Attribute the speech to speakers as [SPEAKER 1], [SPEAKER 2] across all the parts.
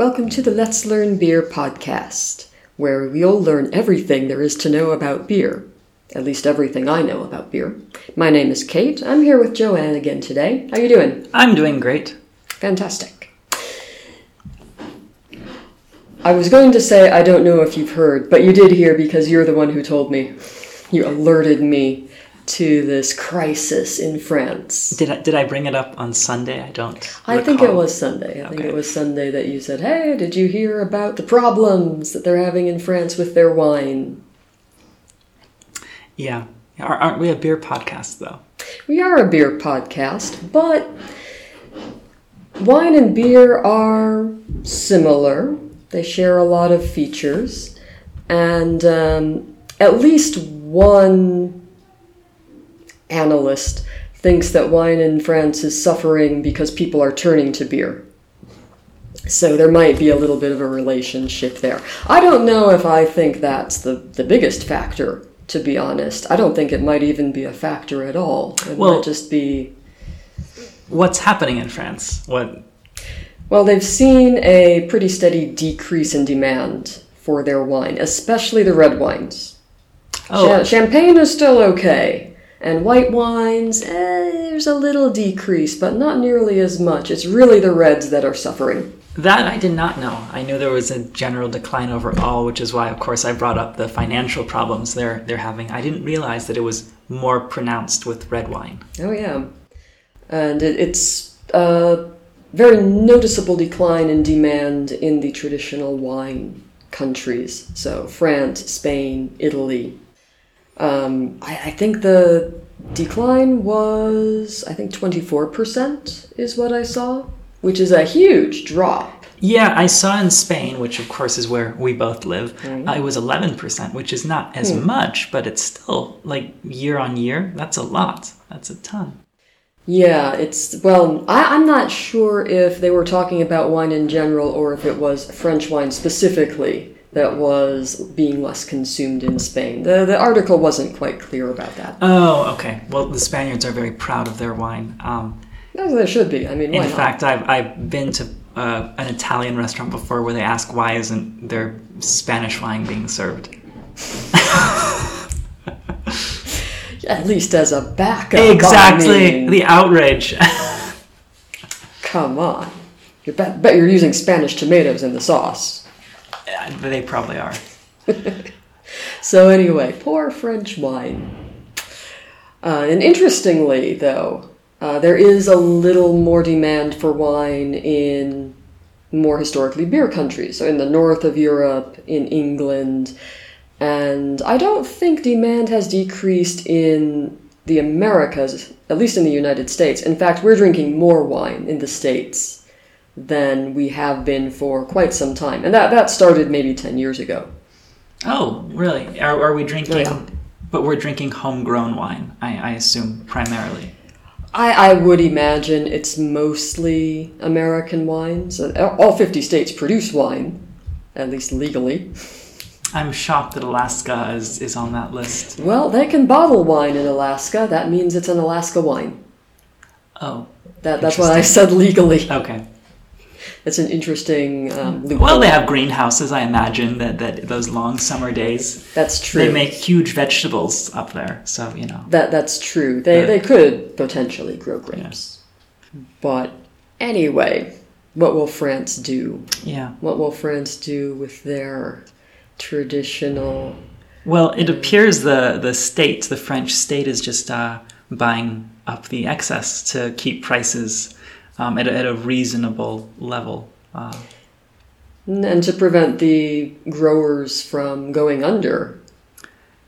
[SPEAKER 1] Welcome to the Let's Learn Beer podcast, where we'll learn everything there is to know about beer. At least everything I know about beer. My name is Ceit. I'm here with Joanne again today. How are you doing?
[SPEAKER 2] I'm doing great.
[SPEAKER 1] Fantastic. I was going to say I don't know if you've heard, but you did hear because you're the one who told me. You alerted me to this crisis in France.
[SPEAKER 2] Did I, did I bring it up on Sunday? I don't.
[SPEAKER 1] I think it was Sunday. I think it was Sunday that you said, "Hey, did you hear about the problems that they're having in France with their wine?"
[SPEAKER 2] Yeah. Aren't we a beer podcast though?
[SPEAKER 1] We are a beer podcast, but wine and beer are similar. They share a lot of features, and um, at least one analyst thinks that wine in France is suffering because people are turning to beer. So there might be a little bit of a relationship there. I don't know if I think that's the, the biggest factor, to be honest. I don't think it might even be a factor at all. It
[SPEAKER 2] Well-
[SPEAKER 1] might just be
[SPEAKER 2] What's happening in France? What?
[SPEAKER 1] Well, they've seen a pretty steady decrease in demand for their wine, especially the red wines.
[SPEAKER 2] Oh,
[SPEAKER 1] Cha- champagne is still okay, and white wines, eh, there's a little decrease, but not nearly as much. It's really the reds that are suffering.
[SPEAKER 2] that I did not know. I knew there was a general decline overall, which is why, of course, I brought up the financial problems they're they're having. I didn't realize that it was more pronounced with red wine.
[SPEAKER 1] Oh, yeah. And it, it's a very noticeable decline in demand in the traditional wine countries. So, France, Spain, Italy. Um, I, I think the decline was, I think 24% is what I saw, which is a huge drop.
[SPEAKER 2] Yeah, I saw in Spain, which of course is where we both live, uh, it was 11%, which is not as much, but it's still like year on year. That's a lot. That's a ton.
[SPEAKER 1] Yeah, it's, well, I, I'm not sure if they were talking about wine in general or if it was French wine specifically that was being less consumed in Spain. The, the article wasn't quite clear about that.
[SPEAKER 2] Oh, okay. Well, the Spaniards are very proud of their wine. Um,
[SPEAKER 1] As there should be. I mean, why
[SPEAKER 2] in fact, I've, I've been to uh, an Italian restaurant before where they ask why isn't their Spanish wine being served.
[SPEAKER 1] At least as a backup. I
[SPEAKER 2] Exactly,
[SPEAKER 1] mean,
[SPEAKER 2] the outrage.
[SPEAKER 1] come on. You bet, bet you're using Spanish tomatoes in the sauce.
[SPEAKER 2] They probably are.
[SPEAKER 1] So anyway, poor French wine. Uh, and interestingly, though, uh, there is a little more demand for wine in more historically beer countries. So in the north of Europe, in England, and I don't think demand has decreased in the Americas, at least in the United States. In fact, we're drinking more wine in the States than we have been for quite some time. And that, that started maybe 10 years ago.
[SPEAKER 2] Oh, really? Are, are we drinking?
[SPEAKER 1] Oh, yeah.
[SPEAKER 2] But we're drinking homegrown wine, I, I assume, primarily.
[SPEAKER 1] I, I would imagine it's mostly American wines. All 50 states produce wine, at least legally.
[SPEAKER 2] I'm shocked that Alaska is, is on that list.
[SPEAKER 1] Well, they can bottle wine in Alaska. That means it's an Alaska wine.
[SPEAKER 2] Oh,
[SPEAKER 1] That, that's why I said legally.
[SPEAKER 2] okay.
[SPEAKER 1] It's an interesting um.
[SPEAKER 2] Well, they have greenhouses, I imagine, that, that those long summer days.
[SPEAKER 1] That's true.
[SPEAKER 2] They make huge vegetables up there, so, you know.
[SPEAKER 1] That that's true. They
[SPEAKER 2] Yeah.
[SPEAKER 1] they could potentially grow grapes. But anyway, what will France do?
[SPEAKER 2] Yeah.
[SPEAKER 1] What will France do with their traditional
[SPEAKER 2] Well, it appears the, the state, the French state, is just uh, buying up the excess to keep prices um, at, a, at a reasonable level. Uh,
[SPEAKER 1] and to prevent the growers from going under.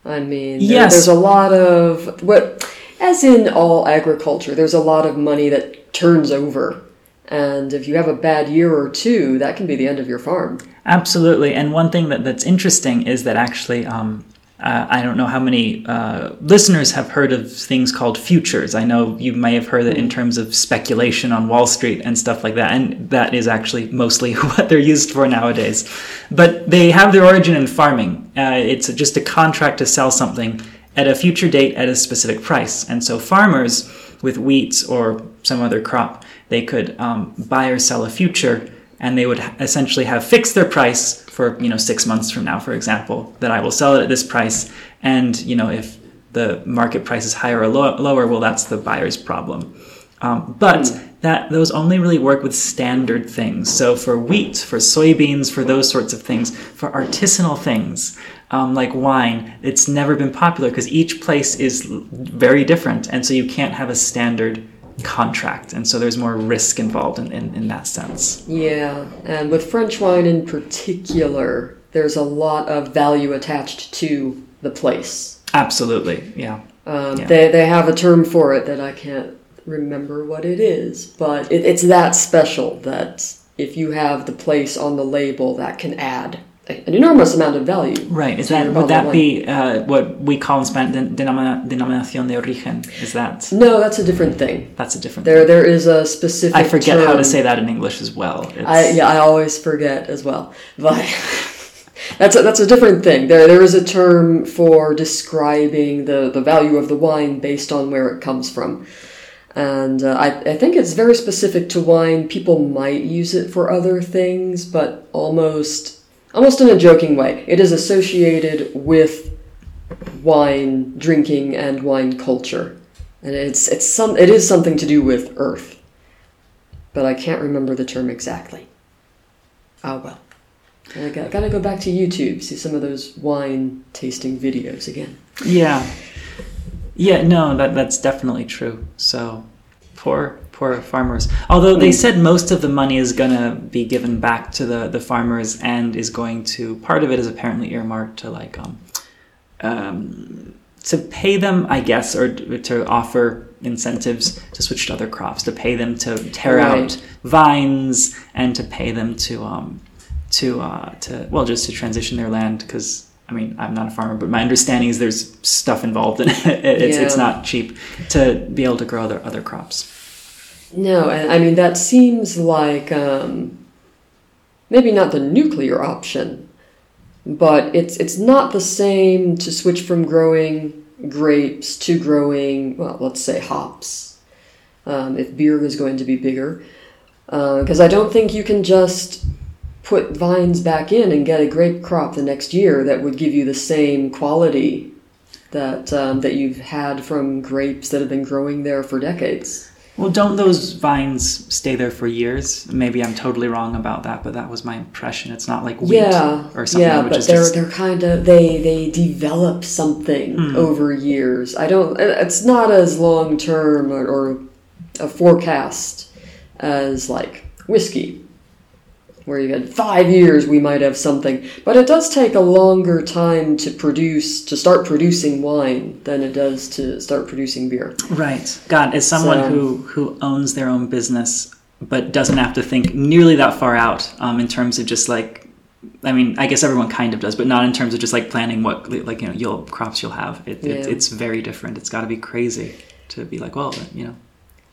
[SPEAKER 1] I mean, there-
[SPEAKER 2] Yes.
[SPEAKER 1] there's a lot of what, as in all agriculture, there's a lot of money that turns over, and if you have a bad year or two, that can be the end of your farm.
[SPEAKER 2] Absolutely. And one thing that, that's interesting is that actually, um, uh, I don't know how many uh, listeners have heard of things called futures. I know you may have heard it in terms of speculation on Wall Street and stuff like that. And that is actually mostly what they're used for nowadays. But they have their origin in farming. Uh, it's just a contract to sell something at a future date at a specific price. And so farmers with wheat or some other crop, they could um, buy or sell a future and they would essentially have fixed their price for you know six months from now, for example, that I will sell it at this price, and you know if the market price is higher or lo- lower, well, that's the buyer's problem. Um, but that those only really work with standard things. So for wheat, for soybeans, for those sorts of things, for artisanal things um, like wine, it's never been popular because each place is very different, and so you can't have a standard contract, and so there's more risk involved in, in, in that sense.
[SPEAKER 1] Yeah, and with French wine in particular, there's a lot of value attached to the place.
[SPEAKER 2] Absolutely, yeah.
[SPEAKER 1] Um,
[SPEAKER 2] Yeah.
[SPEAKER 1] they, they have a term for it that I can't remember what it is, but it, it's that special that if you have the place on the label, that can add an enormous amount of value.
[SPEAKER 2] Right. Is that would that be uh, what we call in Spanish den- denominación de origen? Is that
[SPEAKER 1] No, that's a different thing.
[SPEAKER 2] that's a different?
[SPEAKER 1] There, there is a specific.
[SPEAKER 2] I forget how to say that in English as well. It's,
[SPEAKER 1] I yeah, I always forget as well. But that's a, that's a different thing. There there is a term for describing the, the value of the wine based on where it comes from. And uh, I, I think it's very specific to wine. People might use it for other things, but almost almost in a joking way. It is associated with wine drinking and wine culture. And it's it's some it is something to do with earth. But I can't remember the term exactly. Oh well. I got, gotta go back to YouTube, see some of those wine tasting videos again.
[SPEAKER 2] Yeah. Yeah, no, that that's definitely true. So poor poor farmers. Although they said most of the money is gonna be given back to the, the farmers and is going to part of it is apparently earmarked to like um um to pay them, I guess, or to to offer incentives to switch to other crops, to pay them to tear
[SPEAKER 1] Right.
[SPEAKER 2] out vines and to pay them to um to uh to well just to transition their land because I mean I'm not a farmer but my understanding is there's stuff involved in it it's it's not cheap to be able to grow other other crops
[SPEAKER 1] No, I mean that seems like um, maybe not the nuclear option, but it's it's not the same to switch from growing grapes to growing well, let's say hops. Um, if beer is going to be bigger, because I don't think you can just put vines back in and get a grape crop the next year that would give you the same quality that um, that you've had from grapes that have been growing there for decades.
[SPEAKER 2] Well don't those vines stay there for years maybe I'm totally wrong about that but that was my impression it's not like wheat
[SPEAKER 1] yeah,
[SPEAKER 2] or something
[SPEAKER 1] yeah, but they're
[SPEAKER 2] just-
[SPEAKER 1] they're kind of they they develop something
[SPEAKER 2] Hmm.
[SPEAKER 1] over years. I don't. It's not as long term or, or a forecast as like whiskey, where you get five years we might have something, but it does take a longer time to produce to start producing wine than it does to start producing beer.
[SPEAKER 2] Right. God, as someone
[SPEAKER 1] So-
[SPEAKER 2] who who owns their own business but doesn't have to think nearly that far out um, in terms of just like, I mean, I guess everyone kind of does, but not in terms of just like planning what like you know you'll crops you'll have. It, it
[SPEAKER 1] Yeah.
[SPEAKER 2] it's very different. It's got to be crazy to be like, well, you know,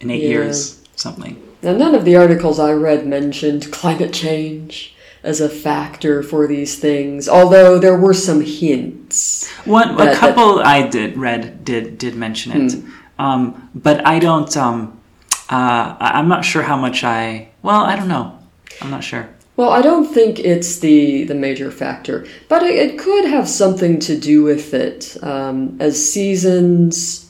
[SPEAKER 2] in eight
[SPEAKER 1] Yeah.
[SPEAKER 2] years something.
[SPEAKER 1] Now, none of the articles I read mentioned climate change as a factor for these things, although there were some hints.
[SPEAKER 2] One
[SPEAKER 1] That-
[SPEAKER 2] a
[SPEAKER 1] that-
[SPEAKER 2] couple I did read did did mention it,
[SPEAKER 1] Hmm.
[SPEAKER 2] um, but I don't. Um, uh, I'm not sure how much I. Well, I don't know. I'm not sure.
[SPEAKER 1] Well, I don't think it's the, the major factor, but it, it could have something to do with it. Um, as seasons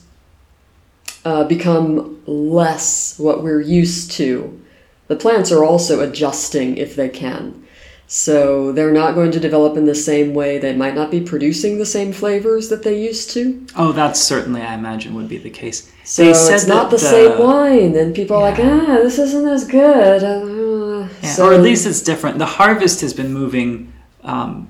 [SPEAKER 1] uh, become less what we're used to, the plants are also adjusting if they can. So they're not going to develop in the same way. They might not be producing the same flavors that they used to.
[SPEAKER 2] Oh, that's certainly, I imagine, would be the case.
[SPEAKER 1] So it's not the same wine, and people are like, ah, this isn't as good. Uh,
[SPEAKER 2] Yeah,
[SPEAKER 1] so,
[SPEAKER 2] or at least it's different. The harvest has been moving um,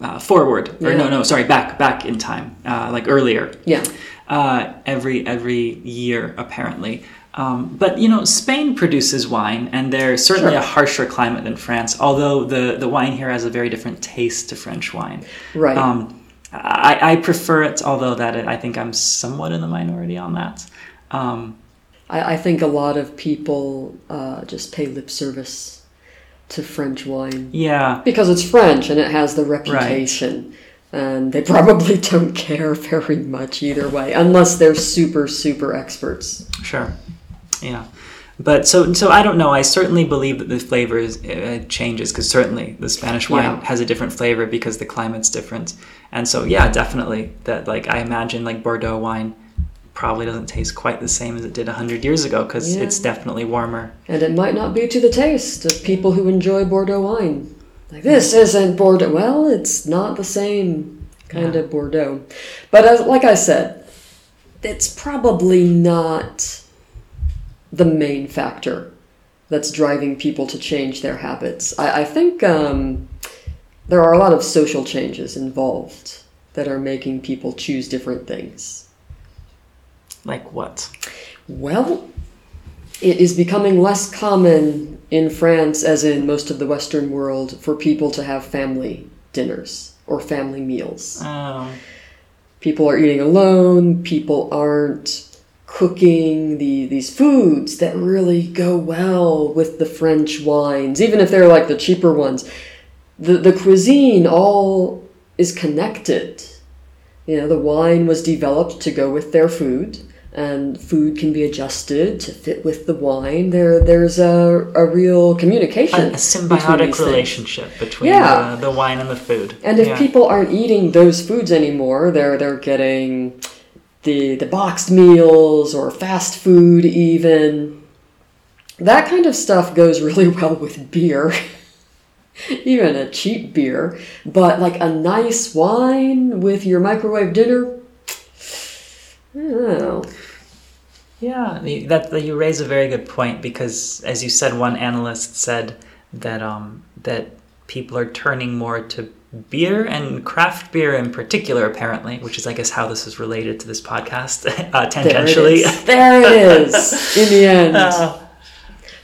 [SPEAKER 2] uh, forward, or no, no, sorry, back, back in time, uh, like earlier,
[SPEAKER 1] yeah,
[SPEAKER 2] uh, every every year apparently. Um, but you know, Spain produces wine, and they're certainly
[SPEAKER 1] Sure.
[SPEAKER 2] a harsher climate than France. Although the the wine here has a very different taste to French wine.
[SPEAKER 1] right.
[SPEAKER 2] Um, I, I prefer it, although that I think I'm somewhat in the minority on that. Um,
[SPEAKER 1] I, I think a lot of people uh, just pay lip service to French wine
[SPEAKER 2] yeah,
[SPEAKER 1] because it's French and it has the reputation. And they probably don't care very much either way, unless they're super, super experts.
[SPEAKER 2] Sure. Yeah. But so so I don't know. I certainly believe that the flavor is, uh, changes because certainly the Spanish wine
[SPEAKER 1] Yeah.
[SPEAKER 2] has a different flavor because the climate's different. And so yeah, definitely that like I imagine like Bordeaux wine probably doesn't taste quite the same as it did 100 years ago because
[SPEAKER 1] Yeah.
[SPEAKER 2] it's definitely warmer.
[SPEAKER 1] And it might not be to the taste of people who enjoy Bordeaux wine. Like, this isn't Bordeaux. Well, it's not the same kind
[SPEAKER 2] Yeah.
[SPEAKER 1] of Bordeaux. But as, like I said, it's probably not the main factor that's driving people to change their habits. I, I think um, there are a lot of social changes involved that are making people choose different things.
[SPEAKER 2] Like what?
[SPEAKER 1] Well, it is becoming less common in France, as in most of the Western world, for people to have family dinners or family meals.
[SPEAKER 2] Oh,
[SPEAKER 1] People are eating alone, people aren't cooking the, these foods that really go well with the French wines, even if they're like the cheaper ones. The, the cuisine all is connected. You know, the wine was developed to go with their food, and food can be adjusted to fit with the wine. There, there's a, a real communication.
[SPEAKER 2] a, a
[SPEAKER 1] between
[SPEAKER 2] symbiotic
[SPEAKER 1] things.
[SPEAKER 2] relationship between
[SPEAKER 1] Yeah.
[SPEAKER 2] the, the wine and the food.
[SPEAKER 1] And if
[SPEAKER 2] Yeah.
[SPEAKER 1] people aren't eating those foods anymore, they're they're getting the the boxed meals or fast food even. That kind of stuff goes really well with beer. even a cheap beer, but like a nice wine with your microwave dinner. I don't know.
[SPEAKER 2] Yeah, that, that you raise a very good point because, as you said, one analyst said that um, that people are turning more to beer and craft beer in particular, apparently, which is, I guess, how this is related to this podcast uh,
[SPEAKER 1] There it
[SPEAKER 2] tangentially.
[SPEAKER 1] There it is. In the end.
[SPEAKER 2] Uh,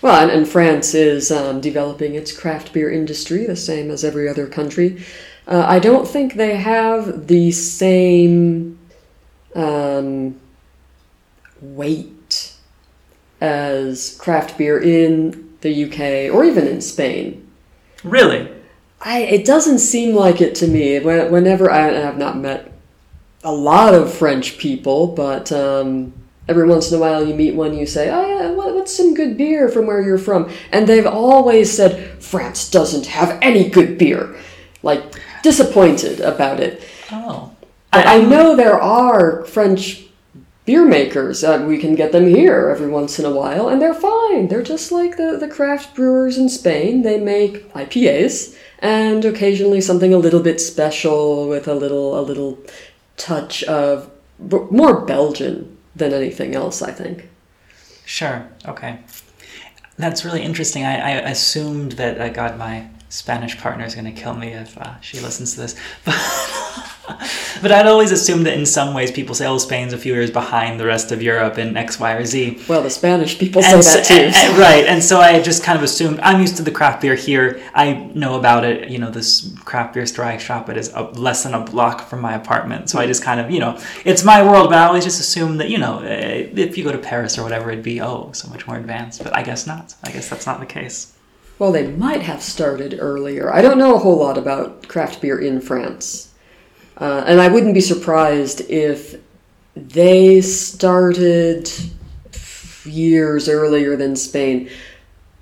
[SPEAKER 1] Well, and, and France is um, developing its craft beer industry the same as every other country. Uh, I don't think they have the same um, weight as craft beer in the UK or even in Spain.
[SPEAKER 2] really?
[SPEAKER 1] I, it doesn't seem like it to me. Whenever I, I have not met a lot of French people, but um, every once in a while you meet one, you say, "Oh yeah, what's some good beer from where you're from?" And they've always said France doesn't have any good beer, like disappointed about it.
[SPEAKER 2] Oh.
[SPEAKER 1] But I know there are French beer makers. Uh, we can get them here every once in a while, and they're fine. They're just like the, the craft brewers in Spain. They make IPAs and occasionally something a little bit special with a little a little touch of more Belgian than anything else. I think.
[SPEAKER 2] Sure. Okay. That's really interesting. I, I assumed that uh, God, my Spanish partner is going to kill me if uh, she listens to this. But, but I'd always assumed that in some ways people say, "Oh, Spain's a few years behind the rest of Europe in X, Y, or Z."
[SPEAKER 1] Well, the Spanish people say
[SPEAKER 2] And
[SPEAKER 1] that too.
[SPEAKER 2] and- and- right, and so I just kind of assumed I'm used to the craft beer here. I know about it. You know, this craft beer store I shop at is a, less than a block from my apartment. So I just kind of, you know, it's my world. But I always just assume that, you know, eh, if you go to Paris or whatever, it'd be oh so much more advanced. But I guess not. I guess that's not the case.
[SPEAKER 1] Well, they might have started earlier. I don't know a whole lot about craft beer in France. Uh, and I wouldn't be surprised if they started years earlier than Spain,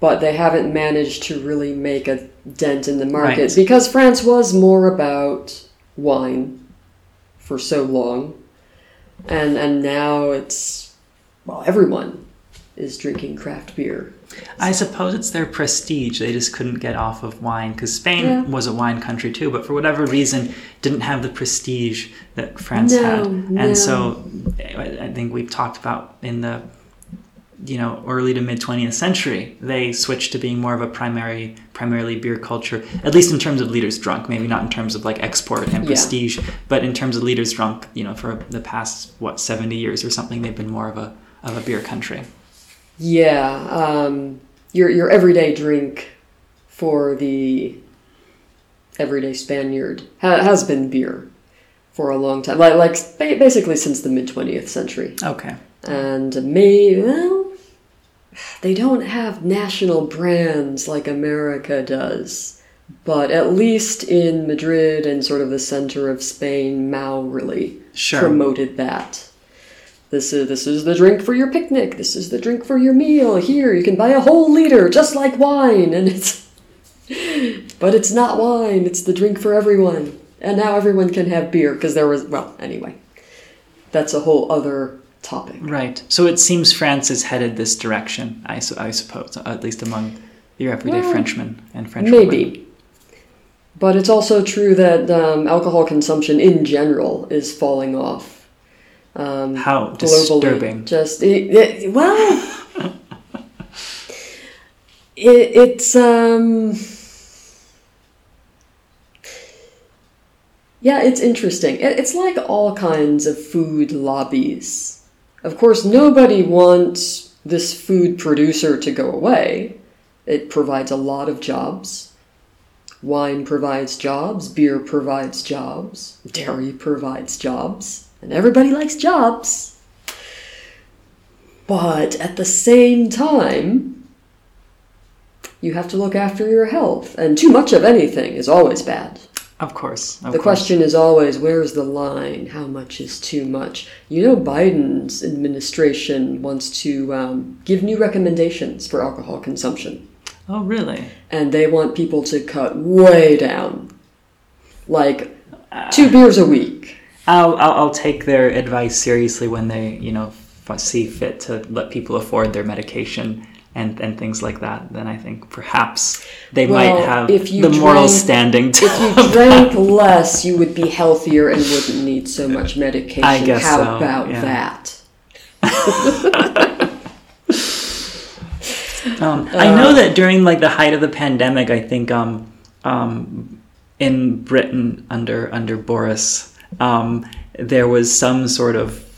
[SPEAKER 1] but they haven't managed to really make a dent in the market
[SPEAKER 2] Right.
[SPEAKER 1] because France was more about wine for so long. And and now it's well everyone is drinking craft beer.
[SPEAKER 2] I suppose it's their prestige. They just couldn't get off of wine because Spain
[SPEAKER 1] Yeah.
[SPEAKER 2] was a wine country too, but for whatever reason, didn't have the prestige that France
[SPEAKER 1] No,
[SPEAKER 2] had.
[SPEAKER 1] no.
[SPEAKER 2] And so, I think we've talked about in the you know early to mid 20th century, they switched to being more of a primary, primarily beer culture. At least in terms of liters drunk, maybe not in terms of like export and
[SPEAKER 1] Yeah.
[SPEAKER 2] prestige, but in terms of liters drunk, you know, for the past what 70 years or something, they've been more of a of a beer country.
[SPEAKER 1] Yeah, um, your your everyday drink for the everyday Spaniard ha- has been beer for a long time, like like basically since the mid twentieth century.
[SPEAKER 2] Okay.
[SPEAKER 1] And me, well, they don't have national brands like America does, but at least in Madrid and sort of the center of Spain, Mahou really
[SPEAKER 2] Sure.
[SPEAKER 1] promoted that. This is this is the drink for your picnic. This is the drink for your meal. Here, you can buy a whole liter, just like wine, and it's. But it's not wine. It's the drink for everyone, and now everyone can have beer because there was well anyway. That's a whole other topic.
[SPEAKER 2] Right. So it seems France is headed this direction. I, su- I suppose, at least among your everyday
[SPEAKER 1] Well,
[SPEAKER 2] Frenchmen and French women.
[SPEAKER 1] Maybe. But it's also true that um, alcohol consumption in general is falling off. Um,
[SPEAKER 2] How
[SPEAKER 1] globally.
[SPEAKER 2] disturbing.
[SPEAKER 1] Just it, it- well, it, it's um, yeah, it's interesting. It, it's like all kinds of food lobbies. Of course, nobody wants this food producer to go away. It provides a lot of jobs. Wine provides jobs, beer provides jobs, dairy provides jobs, and everybody likes jobs. But at the same time, you have to look after your health, and too much of anything is always bad.
[SPEAKER 2] Of course. Of
[SPEAKER 1] The
[SPEAKER 2] course.
[SPEAKER 1] question is always where's the line? How much is too much? You know, Biden's administration wants to um, give new recommendations for alcohol consumption,
[SPEAKER 2] Oh, really?
[SPEAKER 1] and they want people to cut way down. Like two beers a week.
[SPEAKER 2] I'll, I'll, I'll take their advice seriously when they, you know, f- see fit to let people afford their medication and, and things like that. Then I think perhaps they
[SPEAKER 1] Well,
[SPEAKER 2] might have
[SPEAKER 1] if you
[SPEAKER 2] the moral standing to.
[SPEAKER 1] If you drank less, you would be healthier and wouldn't need so much medication.
[SPEAKER 2] I guess
[SPEAKER 1] How
[SPEAKER 2] so,
[SPEAKER 1] about
[SPEAKER 2] yeah.
[SPEAKER 1] that?
[SPEAKER 2] Um, I
[SPEAKER 1] Uh,
[SPEAKER 2] know that during like the height of the pandemic, I think um, um, in Britain under under Boris, um, there was some sort of.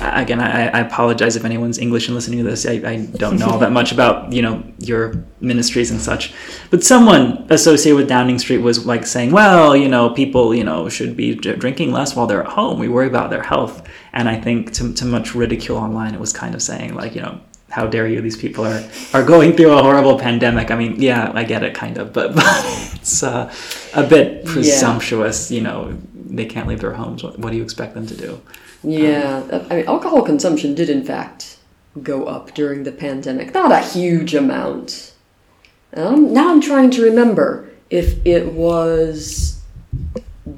[SPEAKER 2] Again, I, I apologize if anyone's English and listening to this. I, I don't know all that much about you know your ministries and such, but someone associated with Downing Street was like saying, "Well, you know, people you know should be drinking less while they're at home. We worry about their health." And I think to, to much ridicule online, it was kind of saying like, you know, how dare you? These people are are going through a horrible pandemic. I mean, yeah, I get it, kind of, but, but it's uh, a bit presumptuous. You know, they can't leave their homes. What, what do you expect them to do?
[SPEAKER 1] Yeah, I mean, alcohol consumption did in fact go up during the pandemic. Not a huge amount. Um, now I'm trying to remember if it was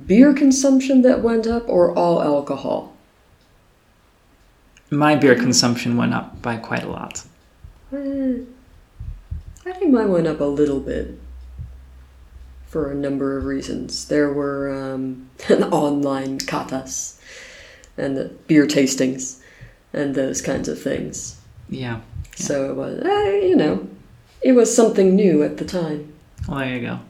[SPEAKER 1] beer consumption that went up or all alcohol.
[SPEAKER 2] My beer consumption went up by quite a lot.
[SPEAKER 1] Eh, I think mine went up a little bit for a number of reasons. There were um, online catas and the beer tastings and those kinds of things.
[SPEAKER 2] Yeah.
[SPEAKER 1] So it was, eh, you know, it was something new at the time.
[SPEAKER 2] Well, there you go.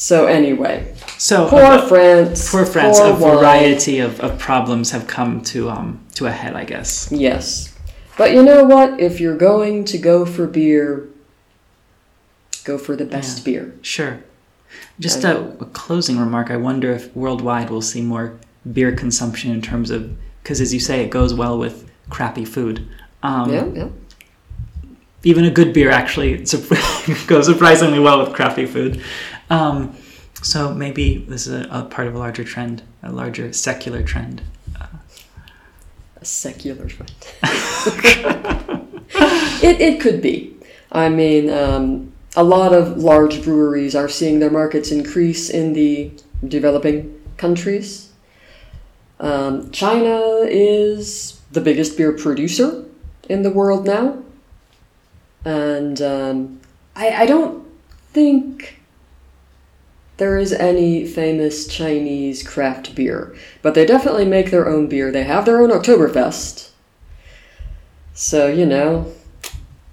[SPEAKER 1] So anyway,
[SPEAKER 2] So
[SPEAKER 1] poor
[SPEAKER 2] uh,
[SPEAKER 1] France.
[SPEAKER 2] poor France, a
[SPEAKER 1] poor wine.
[SPEAKER 2] variety of, of problems have come to um to a head, I guess.
[SPEAKER 1] Yes. But you know what? If you're going to go for beer, go for the best beer.
[SPEAKER 2] Sure. Just a, a closing remark. I wonder if worldwide we'll see more beer consumption in terms of because, as you say, it goes well with crappy food. Um,
[SPEAKER 1] yeah, yeah.
[SPEAKER 2] Even a good beer actually goes surprisingly well with crappy food. Um, so maybe this is a, a part of a larger trend, a larger secular trend.
[SPEAKER 1] A secular trend. it, it could be. I mean, um, a lot of large breweries are seeing their markets increase in the developing countries. Um, China is the biggest beer producer in the world now. And um, I, I don't think there is any famous Chinese craft beer, but they definitely make their own beer. They have their own Oktoberfest. So, you know,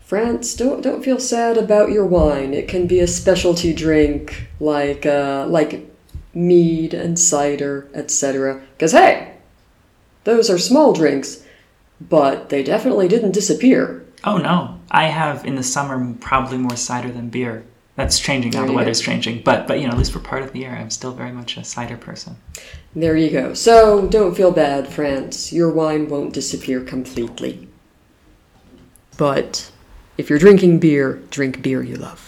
[SPEAKER 1] France, don't don't feel sad about your wine. It can be a specialty drink like uh, like mead and cider, etc. Because hey, those are small drinks, but they definitely didn't disappear.
[SPEAKER 2] Oh no, I have in the summer probably more cider than beer. That's changing now.
[SPEAKER 1] There
[SPEAKER 2] The
[SPEAKER 1] you go.
[SPEAKER 2] weather's changing, but but you know, at least for part of the year, I'm still very much a cider person.
[SPEAKER 1] There you go. So don't feel bad, France. Your wine won't disappear completely. But if you're drinking beer, drink beer you love.